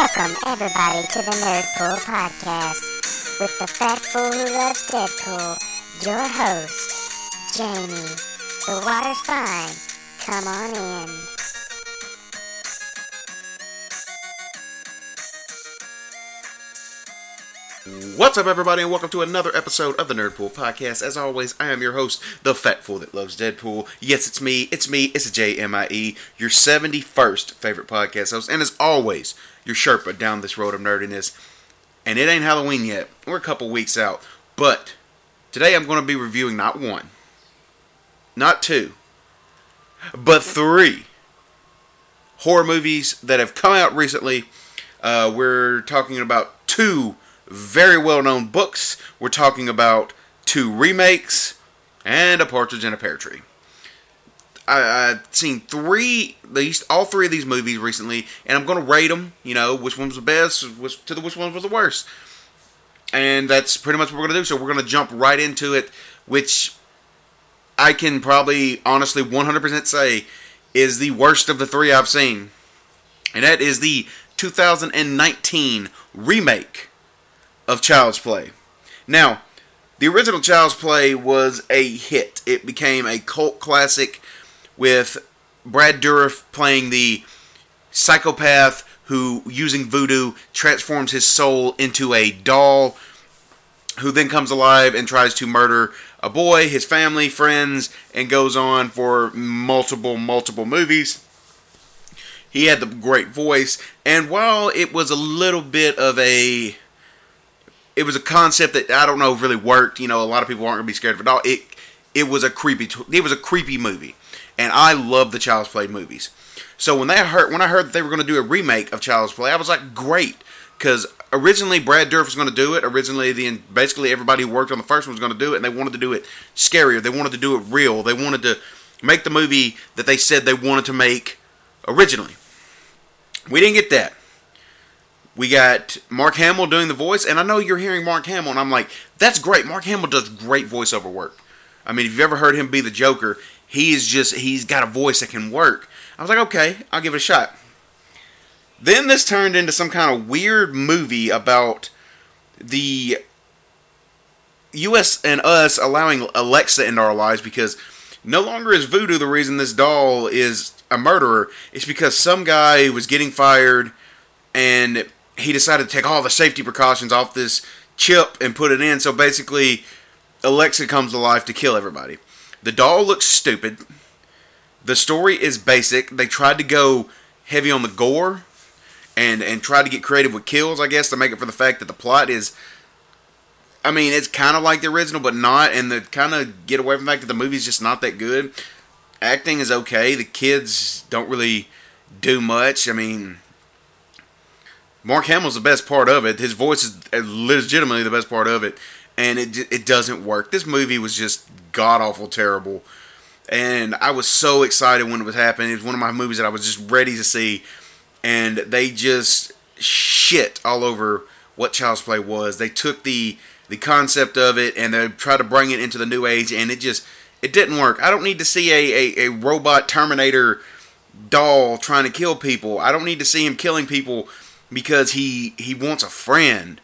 Welcome, everybody, to the Nerdpool Podcast with the fat fool who loves Deadpool, your host, Jamie. The water's fine. Come on in. What's up, everybody, and welcome to another episode of the Nerdpool Podcast. As always, I am your host, the fat fool that loves Deadpool. Yes, it's me, it's me, it's J-M-I-E, your 71st favorite podcast host, and as always, your Sherpa down this road of nerdiness. And it ain't Halloween yet. We're a couple weeks out. But today I'm going to be reviewing not one, not two, but three horror movies that have come out recently. Uh, we're talking about two very well known books. We're talking about two remakes and A Partridge in a Pear Tree. I, I've seen three, least all three of these movies recently, and I'm going to rate them. You know, which one was the best, which to the which one was the worst, and that's pretty much what we're going to do. So we're going to jump right into it, which I can probably honestly 100% say is the worst of the three I've seen, and that is the 2019 remake of Child's Play. Now, the original Child's Play was a hit. It became a cult classic with Brad Dourif playing the psychopath who, using voodoo, transforms his soul into a doll who then comes alive and tries to murder a boy, his family, friends, and goes on for multiple, multiple movies. He had the great voice, and while it was a little bit of a it was a concept that I don't know really worked. You know, a lot of people aren't gonna be scared of it all. It it was a creepy it was a creepy movie, and I love the Child's Play movies. So when they heard when I heard that they were gonna do a remake of Child's Play, I was like, great, because originally Brad Dourif was gonna do it. Originally, the basically everybody who worked on the first one was gonna do it, and they wanted to do it scarier. They wanted to do it real. They wanted to make the movie that they said they wanted to make originally. We didn't get that we got Mark Hamill doing the voice, and I know you're hearing Mark Hamill, and I'm like, that's great. Mark Hamill does great voiceover work. I mean, if you've ever heard him be the Joker, he is just, he's got a voice that can work. I was like, okay, I'll give it a shot. Then this turned into some kind of weird movie about the US and us allowing Alexa into our lives because no longer is voodoo the reason this doll is a murderer. It's because some guy was getting fired and he decided to take all the safety precautions off this chip and put it in. So basically, Alexa comes to life to kill everybody. The doll looks stupid. The story is basic. They tried to go heavy on the gore and and try to get creative with kills, I guess, to make it for the fact that the plot is. I mean, it's kind of like the original, but not, and the kind of get away from the fact that the movie's just not that good. Acting is okay. The kids don't really do much. I mean, Mark Hamill's the best part of it. His voice is legitimately the best part of it, and it it doesn't work. This movie was just god awful terrible, and I was so excited when it was happening. It was one of my movies that I was just ready to see, and they just shit all over what Child's Play was. They took the the concept of it and they tried to bring it into the new age, and it just it didn't work. I don't need to see a, a, a robot Terminator doll trying to kill people. I don't need to see him killing people because he he wants a friend.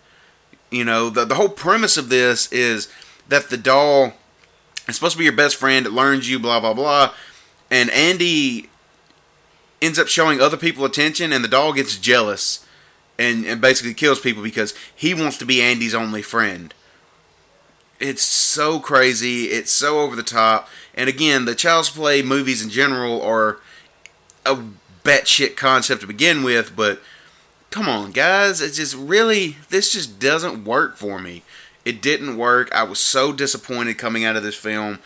You know, the the whole premise of this is that the doll is supposed to be your best friend. It learns you, blah blah blah, and Andy ends up showing other people attention, and the doll gets jealous and and basically kills people because he wants to be Andy's only friend. It's so crazy. It's so over the top. And again, the Child's Play movies in general are a batshit concept to begin with, but come on, guys. It just really, this just doesn't work for me. It didn't work. I was so disappointed coming out of this film,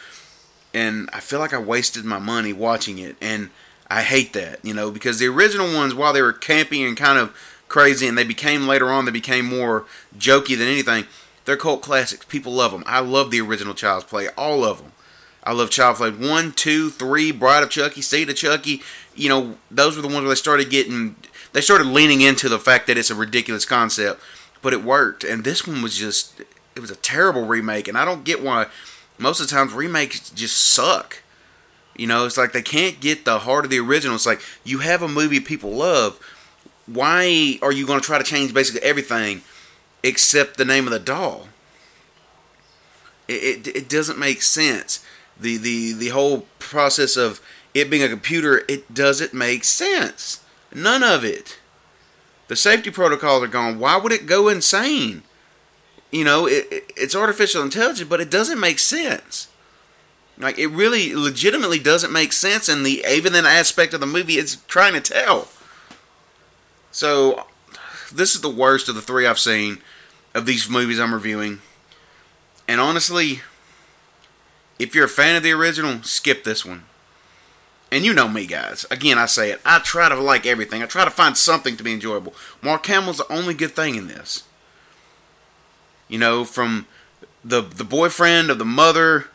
and I feel like I wasted my money watching it, and I hate that, you know, because the original ones, while they were campy and kind of crazy, and they became later on, they became more jokey than anything. They're cult classics. People love them. I love the original Child's Play, all of them. I love Child's Play 1, 2, 3, Bride of Chucky, Seed of Chucky. You know, those were the ones where they started getting they started leaning into the fact that it's a ridiculous concept, but it worked. And this one was just it was a terrible remake, and I don't get why most of the times remakes just suck. You know, it's like they can't get the heart of the original. It's like you have a movie people love. why are you going to try to change basically everything except the name of the doll? It, it, it doesn't make sense. The, the, the whole process of it being a computer, it doesn't make sense. None of it. The safety protocols are gone. Why would it go insane? You know, it, it, it's artificial intelligence, but it doesn't make sense. Like it really, legitimately doesn't make sense, and the even that aspect of the movie it's trying to tell. So, this is the worst of the three I've seen of these movies I'm reviewing. And honestly, if you're a fan of the original, skip this one. And you know me, guys. Again, I say it. I try to like everything. I try to find something to be enjoyable. Mark Hamill's the only good thing in this. You know, from the the boyfriend of the mother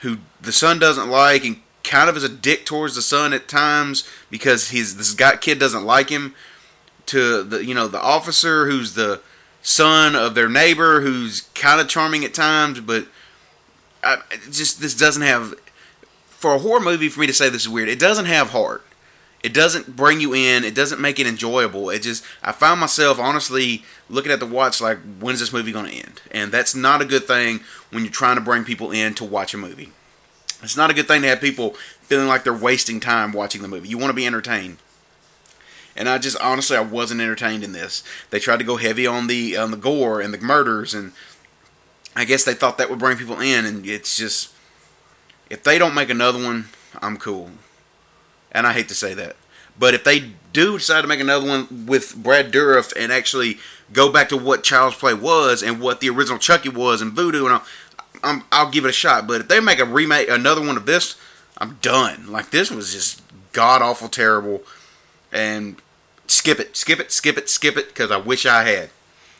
who the son doesn't like and kind of is a dick towards the son at times because he's this guy kid doesn't like him to the you know the officer who's the son of their neighbor who's kind of charming at times but I, just this doesn't have for a horror movie for me to say this is weird it doesn't have heart. It doesn't bring you in it doesn't make it enjoyable it just i found myself honestly looking at the watch like when's this movie going to end? And that's not a good thing when you're trying to bring people in to watch a movie. It's not a good thing to have people feeling like they're wasting time watching the movie. You want to be entertained. And I just honestly I wasn't entertained in this. They tried to go heavy on the on the gore and the murders, and I guess they thought that would bring people in, and it's just if they don't make another one, I'm cool. And I hate to say that, but if they do decide to make another one with Brad Dourif and actually go back to what Child's Play was and what the original Chucky was and Voodoo, and I'll, I'm, I'll give it a shot. But if they make a remake, another one of this, I'm done. Like this was just god awful terrible, and skip it, skip it, skip it, skip it, because I wish I had.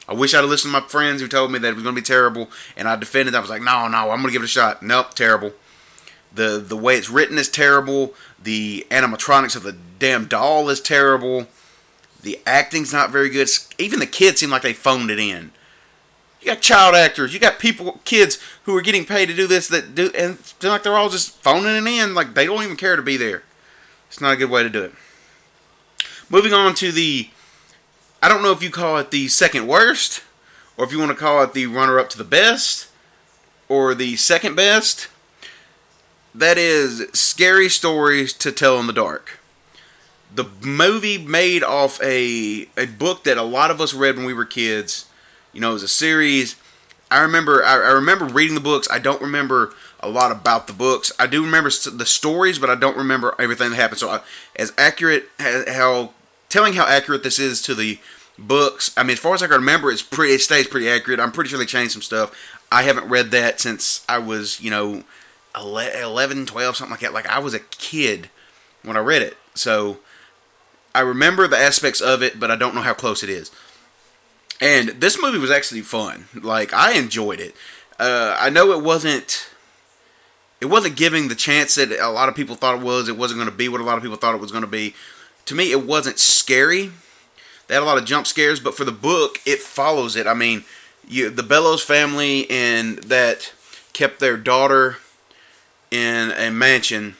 I wish I'd have listened to my friends who told me that it was going to be terrible, and I defended. I was like, no, no, I'm going to give it a shot. Nope, terrible. The the way it's written is terrible. The animatronics of the damn doll is terrible. The acting's not very good. Even the kids seem like they phoned it in. You got child actors. You got people, kids who are getting paid to do this that do, and like they're all just phoning it in. Like they don't even care to be there. It's not a good way to do it. Moving on to the, I don't know if you call it the second worst, or if you want to call it the runner up to the best, or the second best. That is Scary Stories to Tell in the Dark. The movie made off a, a book that a lot of us read when we were kids. You know, it was a series. I remember I, I remember reading the books. I don't remember a lot about the books. I do remember the stories, but I don't remember everything that happened. So, I, as accurate as how telling how accurate this is to the books. I mean, as far as I can remember, it's pretty. It stays pretty accurate. I'm pretty sure they changed some stuff. I haven't read that since I was, you know, 11, 12, something like that. Like I was a kid when I read it, so I remember the aspects of it, but I don't know how close it is. And this movie was actually fun. Like I enjoyed it. Uh, I know it wasn't. It wasn't giving the chance that a lot of people thought it was. It wasn't going to be what a lot of people thought it was going to be to me, it wasn't scary. They had a lot of jump scares, but for the book, it follows it. I mean, you, the Bellows family and that kept their daughter in a mansion,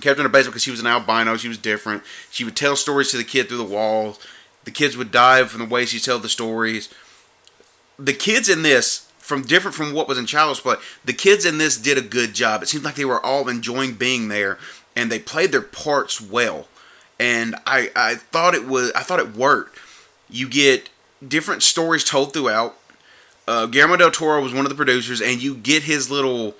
kept in a basement because she was an albino. She was different. She would tell stories to the kid through the walls. The kids would die from the way she told the stories. The kids in this, from different from what was in Child's Play, the kids in this did a good job. It seemed like they were all enjoying being there, and they played their parts well and I I thought it was I thought it worked. You get different stories told throughout. Uh, Guillermo del Toro was one of the producers, and you get his little,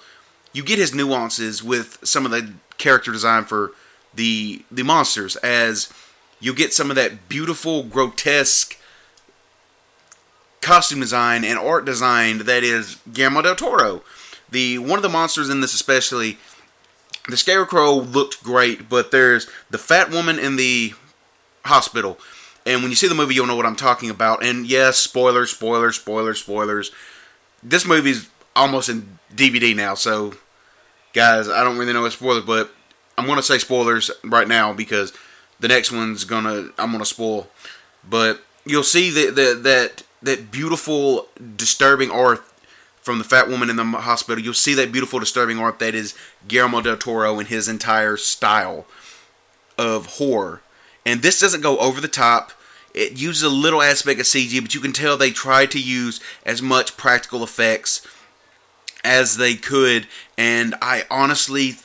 you get his nuances with some of the character design for the the monsters, as you get some of that beautiful, grotesque costume design and art design that is Guillermo del Toro. The one of the monsters in this especially the scarecrow looked great, but there's the fat woman in the hospital. And when you see the movie, you'll know what I'm talking about. And yes, spoilers, spoilers, spoilers, spoilers. This movie's almost in DVD now, so guys, I don't really know what spoilers, but I'm gonna say spoilers right now because the next one's gonna I'm gonna spoil. But you'll see that that that that beautiful, disturbing art from the fat woman in the hospital, you'll see that beautiful, disturbing art that is Guillermo del Toro and his entire style of horror. And this doesn't go over the top. it uses a little aspect of CG, but you can tell they tried to use as much practical effects as they could. And I honestly,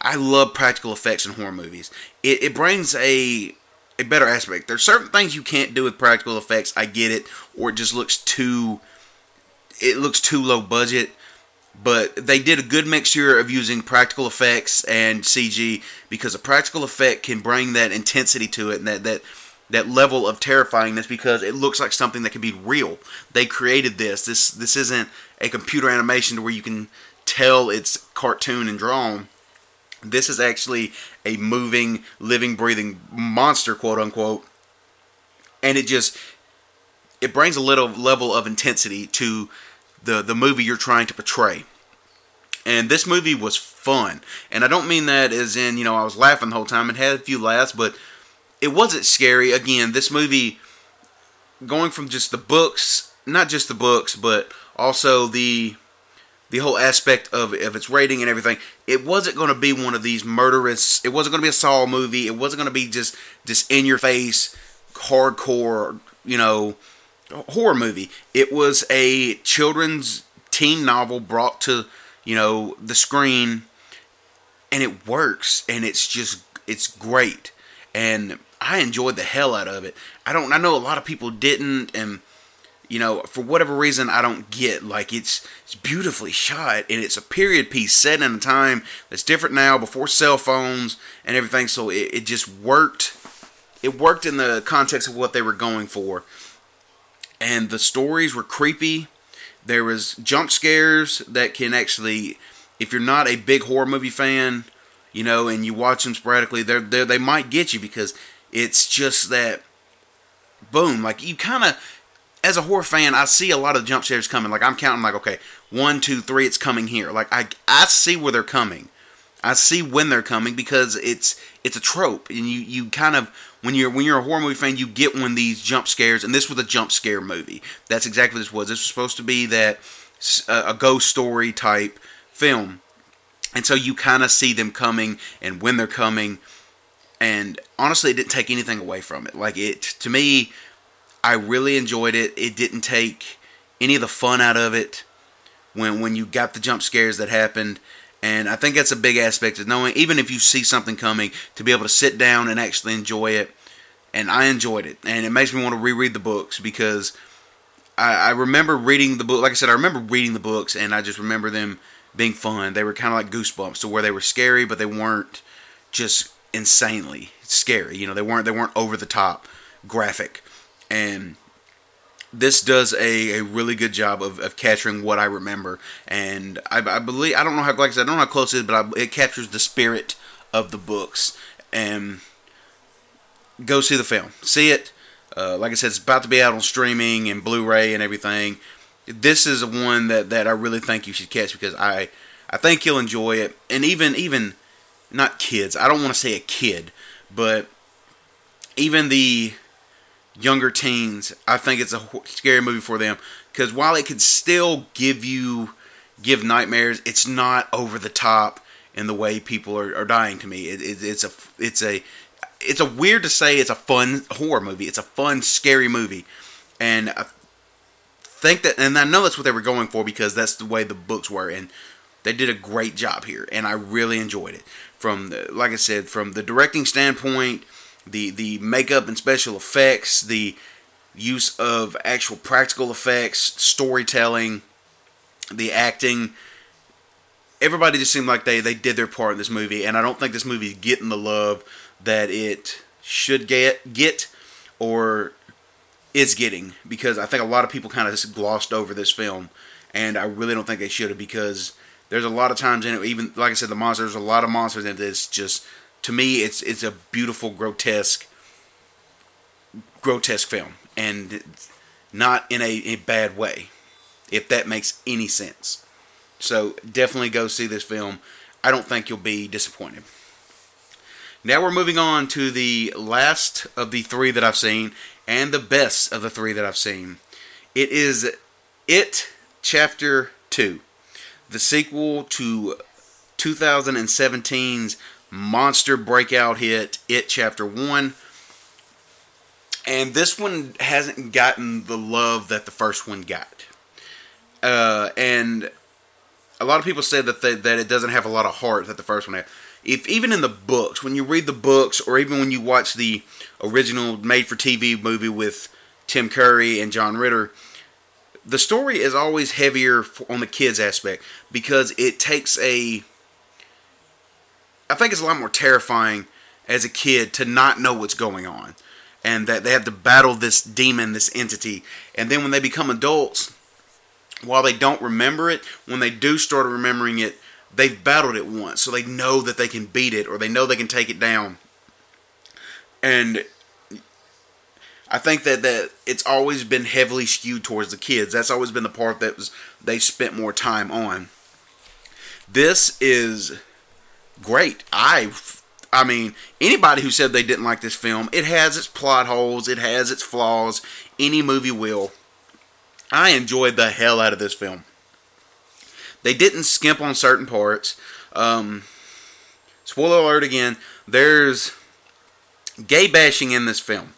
I love practical effects in horror movies. It, it brings a a better aspect. There's certain things you can't do with practical effects. I get it, or it just looks too it looks too low budget. But they did a good mixture of using practical effects and CG because a practical effect can bring that intensity to it and that that that level of terrifyingness because it looks like something that could be real. They created this. This this isn't a computer animation to where you can tell it's cartoon and drawn. This is actually a moving, living, breathing monster, quote unquote. And it just it brings a little level of intensity to the the movie you're trying to portray. And this movie was fun. And I don't mean that as in, you know, I was laughing the whole time and had a few laughs, but it wasn't scary. Again, this movie going from just the books, not just the books, but also the the whole aspect of, of its rating and everything, it wasn't going to be one of these murderous. It wasn't going to be a Saw movie. It wasn't going to be just just in your face, hardcore, you know, horror movie. It was a children's teen novel brought to you know the screen, and it works, and it's just it's great, and I enjoyed the hell out of it. I don't. I know a lot of people didn't, and you know, for whatever reason, I don't get. Like it's it's beautifully shot, and it's a period piece set in a time that's different now, before cell phones and everything. So it, it just worked. It worked in the context of what they were going for, and the stories were creepy. There was jump scares that can actually, if you're not a big horror movie fan, you know, and you watch them sporadically, they they might get you because it's just that boom, like you kind of as a horror fan, I see a lot of jump scares coming. Like I'm counting, like okay, one, two, three, it's coming here. Like I, I see where they're coming. I see when they're coming because it's it's a trope, and you you kind of when you're when you're a horror movie fan, you get when these jump scares, and this was a jump scare movie. That's exactly what this was. This was supposed to be that uh, a ghost story type film, and so you kind of see them coming and when they're coming. And honestly, it didn't take anything away from it. Like it to me, I really enjoyed it. It didn't take any of the fun out of it when when you got the jump scares that happened. And I think that's a big aspect of knowing, even if you see something coming, to be able to sit down and actually enjoy it. And I enjoyed it, and it makes me want to reread the books because I, I remember reading the book. Like I said, I remember reading the books, and I just remember them being fun. They were kind of like goosebumps, to where they were scary, but they weren't just insanely scary. You know, they weren't they weren't over the top graphic and this does a, a really good job of, of capturing what I remember, and I, I believe I don't know how like I said I don't know how close it is, but I, it captures the spirit of the books. And go see the film, see it. Uh, like I said, it's about to be out on streaming and Blu-ray and everything. This is one that, that I really think you should catch because I I think you'll enjoy it, and even even not kids. I don't want to say a kid, but even the younger teens, I think it's a scary movie for them because while it could still give you give nightmares, it's not over the top in the way people are, are dying. To me, it, it, it's a it's a it's a weird to say it's a fun horror movie. It's a fun scary movie, and I think that and I know that's what they were going for because that's the way the books were and. They did a great job here, and I really enjoyed it. From the, like I said, from the directing standpoint, the the makeup and special effects, the use of actual practical effects, storytelling, the acting. Everybody just seemed like they, they did their part in this movie, and I don't think this movie is getting the love that it should get get or is getting because I think a lot of people kind of just glossed over this film, and I really don't think they should have because there's a lot of times in it, even like I said, the monsters, a lot of monsters in this just to me, it's it's a beautiful, grotesque, grotesque film, and not in a, a bad way, if that makes any sense. So definitely go see this film. I don't think you'll be disappointed. Now we're moving on to the last of the three that I've seen, and the best of the three that I've seen. It is It Chapter 2, the sequel to 2017's monster breakout hit, It Chapter 1. and this one hasn't gotten the love that the first one got. Uh, and a lot of people say that they, that it doesn't have a lot of heart that the first one had. If even in the books, when you read the books, or even when you watch the original made-for-TV movie with Tim Curry and John Ritter, the story is always heavier on the kids aspect because it takes a. I think it's a lot more terrifying as a kid to not know what's going on and that they have to battle this demon, this entity. And then when they become adults, while they don't remember it, when they do start remembering it, they've battled it once, so they know that they can beat it or they know they can take it down. And I think that that it's always been heavily skewed towards the kids. That's always been the part that was they spent more time on. This is great. I I mean, anybody who said they didn't like this film, it has its plot holes, it has its flaws. Any movie will. I enjoyed the hell out of this film. They didn't skimp on certain parts. Um, spoiler alert again, there's gay bashing in this film.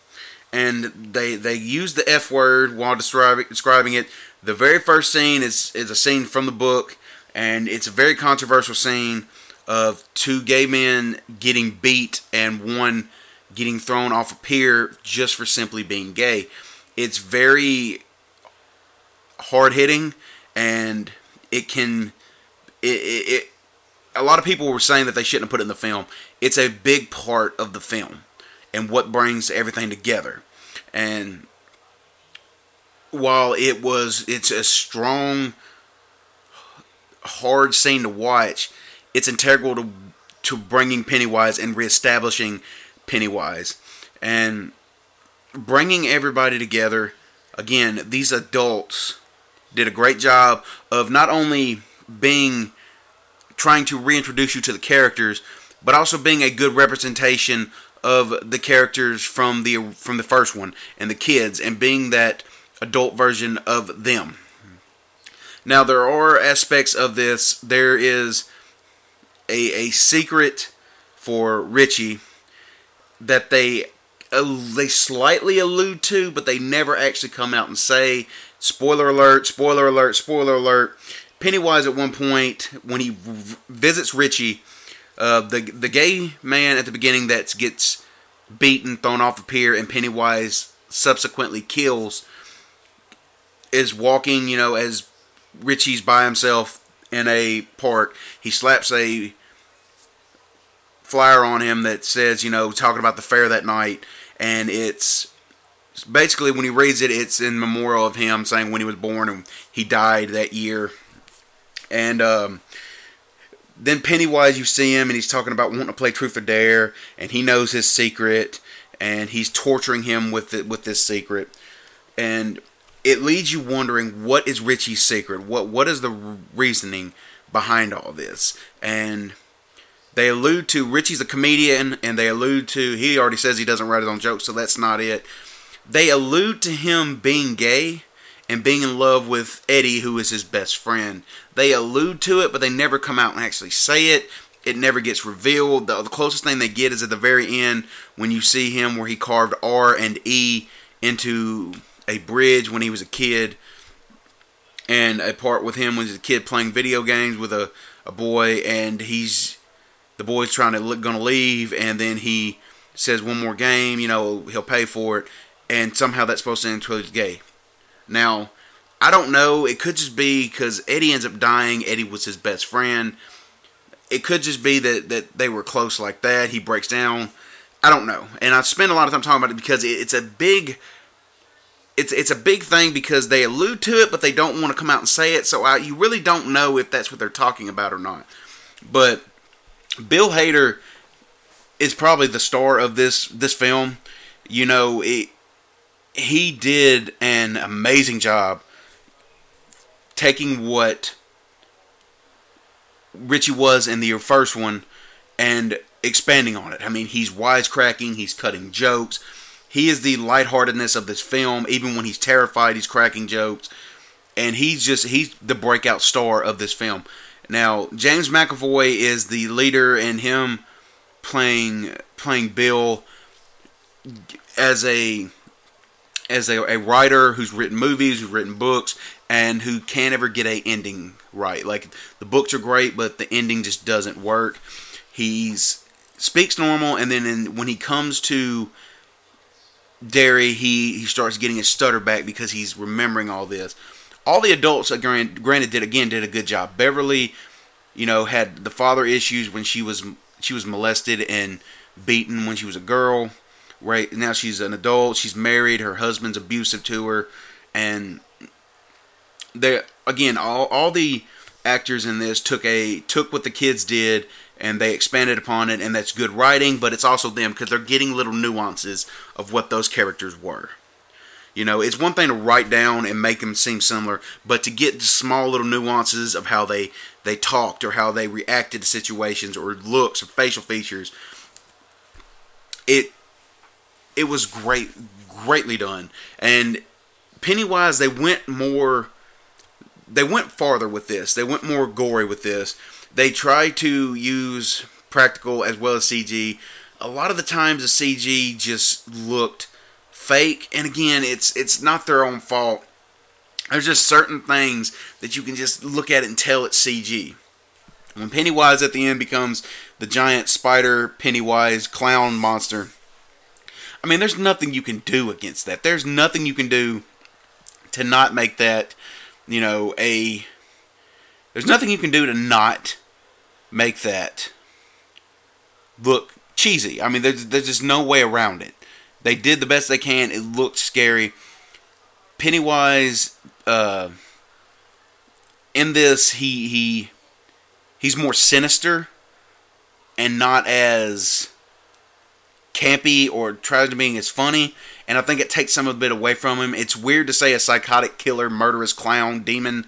And they they use the F word while describing describing it. The very first scene is, is a scene from the book, and it's a very controversial scene of two gay men getting beat and one getting thrown off a pier just for simply being gay. It's very hard hitting and it can it, it, it, a lot of people were saying that they shouldn't have put it in the film. It's a big part of the film and what brings everything together. And while it was it's a strong hard scene to watch, it's integral to to bringing Pennywise and reestablishing Pennywise and bringing everybody together. Again, these adults did a great job of not only being trying to reintroduce you to the characters, but also being a good representation of the characters from the from the first one and the kids and being that adult version of them. Now there are aspects of this. There is a, a secret for Richie that they uh, they slightly allude to, but they never actually come out and say. Spoiler alert! Spoiler alert! Spoiler alert! Pennywise at one point when he v- visits Richie, uh, the the gay man at the beginning that gets beaten, thrown off a pier, and Pennywise subsequently kills, is walking. You know, as Richie's by himself in a park. He slaps a flyer on him that says, you know, talking about the fair that night, and it's basically when he reads it, it's in memorial of him saying when he was born and he died that year. And um, then Pennywise, you see him, and he's talking about wanting to play Truth or Dare, and he knows his secret, and he's torturing him with it with this secret, and it leaves you wondering what is Richie's secret? What what is the reasoning behind all this? And they allude to Richie's a comedian, and they allude to he already says he doesn't write his own jokes, so that's not it. They allude to him being gay and being in love with Eddie, who is his best friend. They allude to it, but they never come out and actually say it. It never gets revealed. The, the closest thing they get is at the very end when you see him where he carved R and E into a bridge when he was a kid, and a part with him was a kid playing video games with a, a boy, and he's the boy's trying to look, gonna leave, and then he says one more game, you know, he'll pay for it, and somehow that's supposed to end include gay. Now, I don't know. It could just be because Eddie ends up dying. Eddie was his best friend. It could just be that, that they were close like that. He breaks down. I don't know. And I spend a lot of time talking about it because it's a big it's it's a big thing because they allude to it, but they don't want to come out and say it. So I, you really don't know if that's what they're talking about or not. But Bill Hader is probably the star of this this film. You know, it, he did an amazing job taking what Richie was in the first one and expanding on it. I mean, he's wisecracking, he's cutting jokes. He is the lightheartedness of this film. Even when he's terrified, he's cracking jokes. And he's just, he's the breakout star of this film. Now, James McAvoy is the leader, and him playing playing Bill as a as a, a writer who's written movies, who's written books, and who can't ever get a ending right. Like the books are great, but the ending just doesn't work. He's speaks normal, and then in, when he comes to Derry, he he starts getting his stutter back because he's remembering all this. All the adults, uh, granted, did again did a good job. Beverly, you know, had the father issues when she was she was molested and beaten when she was a girl. Right now, she's an adult. She's married. Her husband's abusive to her, and they again all all the actors in this took a took what the kids did and they expanded upon it and that's good writing but it's also them because they're getting little nuances of what those characters were. You know it's one thing to write down and make them seem similar but to get the small little nuances of how they they talked or how they reacted to situations or looks or facial features it it was great greatly done. And pennywise they went more they went farther with this. They went more gory with this. They tried to use practical as well as CG. A lot of the times the CG just looked fake, and again, it's it's not their own fault. There's just certain things that you can just look at it and tell it's CG. When Pennywise at the end becomes the giant spider Pennywise clown monster, I mean, there's nothing you can do against that. There's nothing you can do to not make that you know, a there's nothing you can do to not make that look cheesy. I mean, there's there's just no way around it. They did the best they can. It looked scary. Pennywise, uh, in this, he he he's more sinister and not as campy or tries to be as funny and I think it takes some of bit away from him. It's weird to say a psychotic killer, murderous clown, demon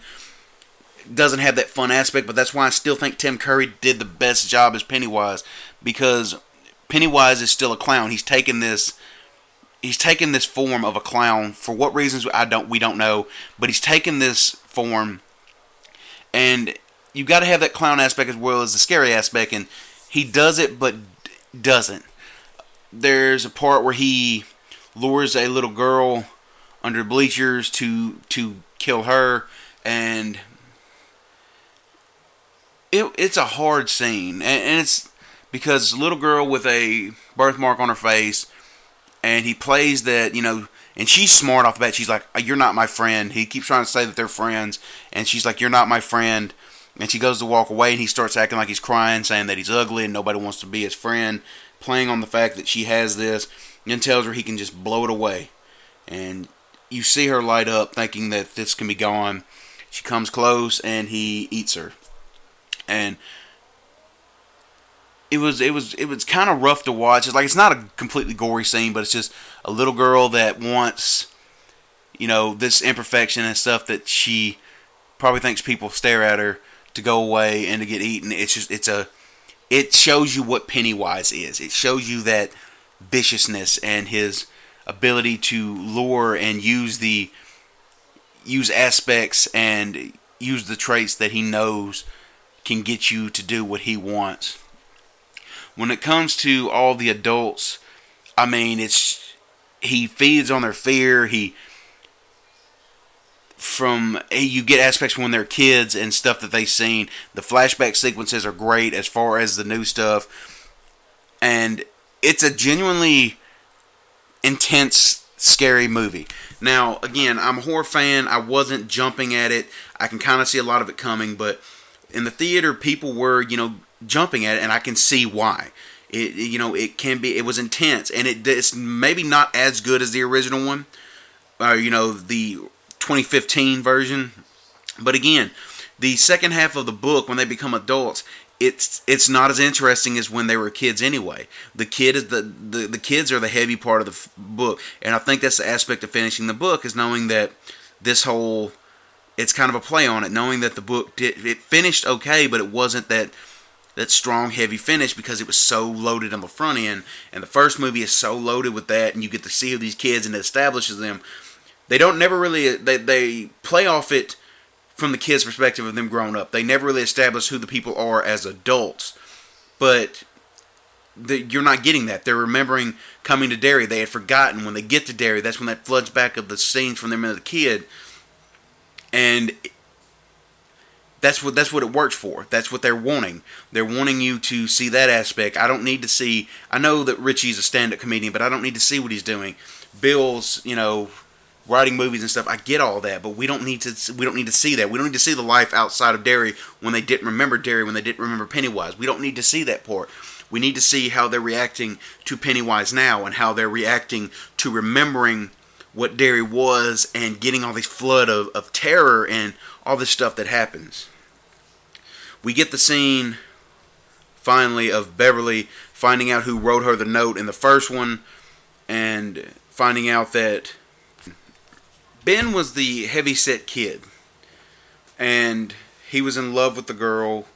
doesn't have that fun aspect, but that's why I still think Tim Curry did the best job as Pennywise because Pennywise is still a clown. He's taken this he's taken this form of a clown for what reasons I don't we don't know, but he's taken this form and you got to have that clown aspect as well as the scary aspect and he does it but doesn't. There's a part where he lures a little girl under bleachers to to kill her. And it, it's a hard scene. And, and it's because little girl with a birthmark on her face and he plays that you know and she's smart off the bat. She's like you're not my friend. He keeps trying to say that they're friends and she's like you're not my friend. And she goes to walk away and he starts acting like he's crying saying that he's ugly and nobody wants to be his friend playing on the fact that she has this and tells her he can just blow it away. And you see her light up, thinking that this can be gone. She comes close, and he eats her. And it was it was it was kind of rough to watch. It's like it's not a completely gory scene, but it's just a little girl that wants, you know, this imperfection and stuff that she probably thinks people stare at her to go away and to get eaten. It's just it's a it shows you what Pennywise is. It shows you that viciousness and his ability to lure and use the use aspects and use the traits that he knows can get you to do what he wants. When it comes to all the adults, I mean, it's he feeds on their fear. He from eh, you get aspects from when they're kids and stuff that they've seen. The flashback sequences are great as far as the new stuff, and it's a genuinely intense, scary movie. Now, again, I'm a horror fan. I wasn't jumping at it. I can kind of see a lot of it coming, but in the theater, people were, you know, jumping at it, and I can see why. It, you know, it can be. It was intense, and it, it's maybe not as good as the original one. or, you know, the 2015 version. But again, the second half of the book, when they become adults, it's it's not as interesting as when they were kids anyway. The kid is the, the the kids are the heavy part of the f- book, and I think that's the aspect of finishing the book is knowing that this whole it's kind of a play on it, knowing that the book did it finished okay, but it wasn't that that strong heavy finish because it was so loaded on the front end, and the first movie is so loaded with that, and you get to see these kids and it establishes them. They don't never really they they play off it from the kids' perspective of them growing up. They never really establish who the people are as adults. But the, you're not getting that. They're remembering coming to Derry. They had forgotten when they get to Derry. That's when that floods back of the scenes from them as a kid, and that's what that's what it works for. That's what they're wanting. They're wanting you to see that aspect. I don't need to see. I know that Richie's a stand-up comedian, but I don't need to see what he's doing. Bill's, you know, writing movies and stuff. I get all that, but we don't need to. We don't need to see that. We don't need to see the life outside of Derry when they didn't remember Derry, when they didn't remember Pennywise. We don't need to see that part. We need to see how they're reacting to Pennywise now and how they're reacting to remembering what Derry was and getting all this flood of, of terror and all this stuff that happens. We get the scene finally of Beverly finding out who wrote her the note in the first one and finding out that Ben was the heavy-set kid and he was in love with the girl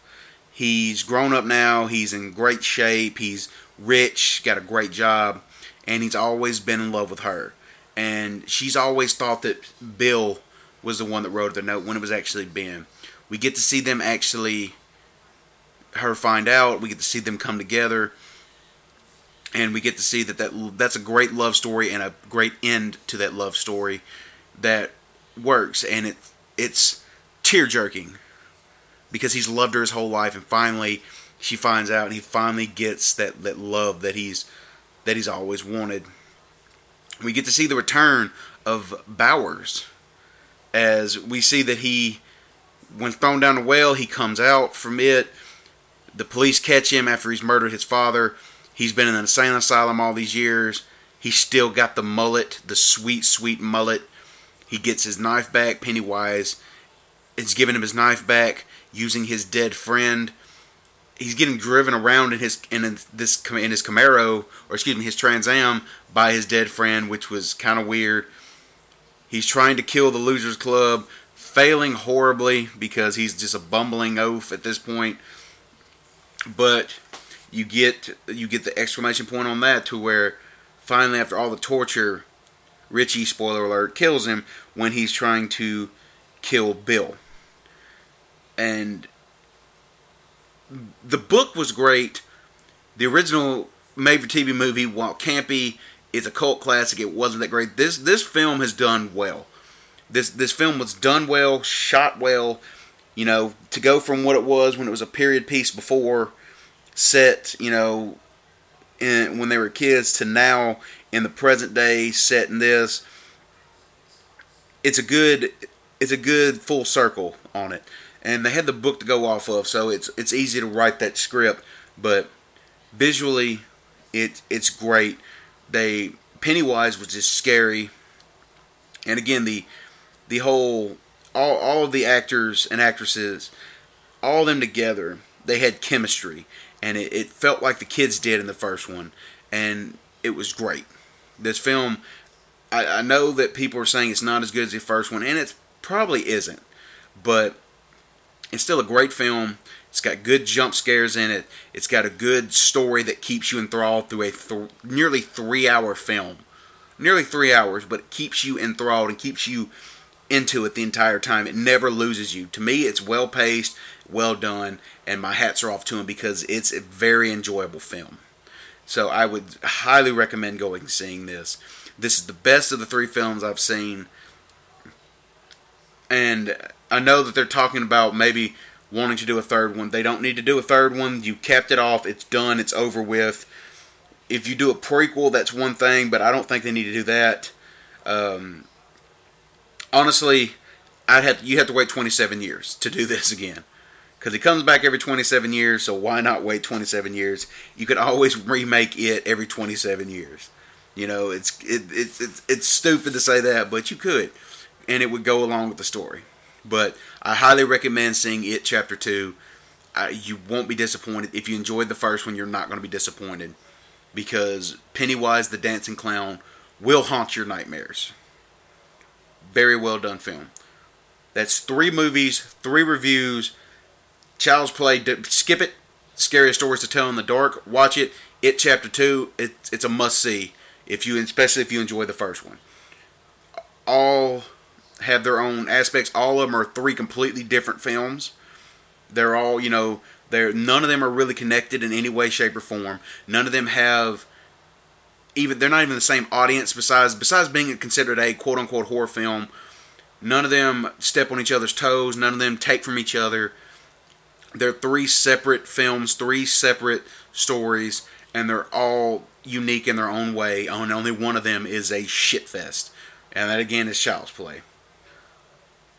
He's grown up now. He's in great shape. He's rich, got a great job, and he's always been in love with her. And she's always thought that Bill was the one that wrote the note when it was actually Ben. We get to see them actually, her find out. We get to see them come together, and we get to see that, that that's a great love story and a great end to that love story that works. And it it's tear jerking because he's loved her his whole life, and finally she finds out, and he finally gets that that love that he's that he's always wanted. We get to see the return of Bowers, as we see that he, when thrown down the well, he comes out from it. The police catch him after he's murdered his father. He's been in an insane asylum all these years. He's still got the mullet, the sweet, sweet mullet. He gets his knife back. Pennywise is giving him his knife back using his dead friend. He's getting driven around in his in this in his Camaro or excuse me his Trans Am by his dead friend, which was kind of weird. He's trying to kill the Losers Club, failing horribly because he's just a bumbling oaf at this point. But you get you get the exclamation point on that to where finally after all the torture, Richie spoiler alert kills him when he's trying to kill Bill and the book was great. The original made for TV movie, while campy, is a cult classic. It wasn't that great. This this film has done well. This this film was done well, shot well. You know, to go from what it was when it was a period piece before, set you know, in, when they were kids to now in the present day, setting this. It's a good it's a good full circle on it and they had the book to go off of, so it's it's easy to write that script. But visually, it it's great. They Pennywise was just scary, and again the the whole all all of the actors and actresses, all of them together, they had chemistry, and it, it felt like the kids did in the first one, and it was great. This film, I, I know that people are saying it's not as good as the first one, and it probably isn't, but it's still a great film. It's got good jump scares in it. It's got a good story that keeps you enthralled through a th- nearly three hour film. Nearly three hours, but it keeps you enthralled and keeps you into it the entire time. It never loses you. To me, it's well paced, well done, and my hats are off to him because it's a very enjoyable film. So I would highly recommend going and seeing this. This is the best of the three films I've seen. And I know that they're talking about maybe wanting to do a third one. They don't need to do a third one. You kept it off. It's done. It's over with. If you do a prequel, that's one thing, but I don't think they need to do that. Um, honestly, I'd have you have to wait 27 years to do this again because it comes back every 27 years. So why not wait 27 years? You could always remake it every 27 years. You know, it's it, it's it's it's stupid to say that, but you could, and it would go along with the story. But I highly recommend seeing It Chapter 2. Uh, you won't be disappointed. If you enjoyed the first one, you're not going to be disappointed because Pennywise the Dancing Clown will haunt your nightmares. Very well done film. That's three movies, three reviews. Child's Play, skip it. Scariest stories to tell in the dark. Watch it. It Chapter Two. It, it's a must see if you, especially if you enjoy the first one. All have their own aspects. All of them are three completely different films. They're all, you know, They're none of them are really connected in any way, shape, or form. None of them have even they're not even the same audience. Besides besides being considered a quote unquote horror film, none of them step on each other's toes. None of them take from each other. They're three separate films, three separate stories, and they're all unique in their own way. And only one of them is a shitfest, and that again is Child's Play.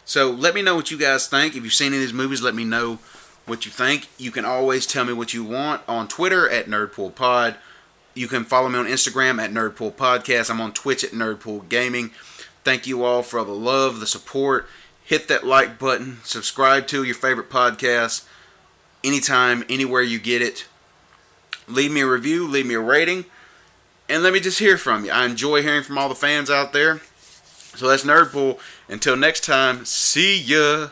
So let me know what you guys think. If you've seen any of these movies, let me know what you think. You can always tell me what you want on Twitter at NerdpoolPod. You can follow me on Instagram at Nerdpool Podcast. I'm on Twitch at Nerdpool Gaming. Thank you all for all the love, the support. Hit that like button. Subscribe to your favorite podcast anytime, anywhere you get it. Leave me a review, leave me a rating, and let me just hear from you. I enjoy hearing from all the fans out there. So that's Nerdpool. Until next time, see ya.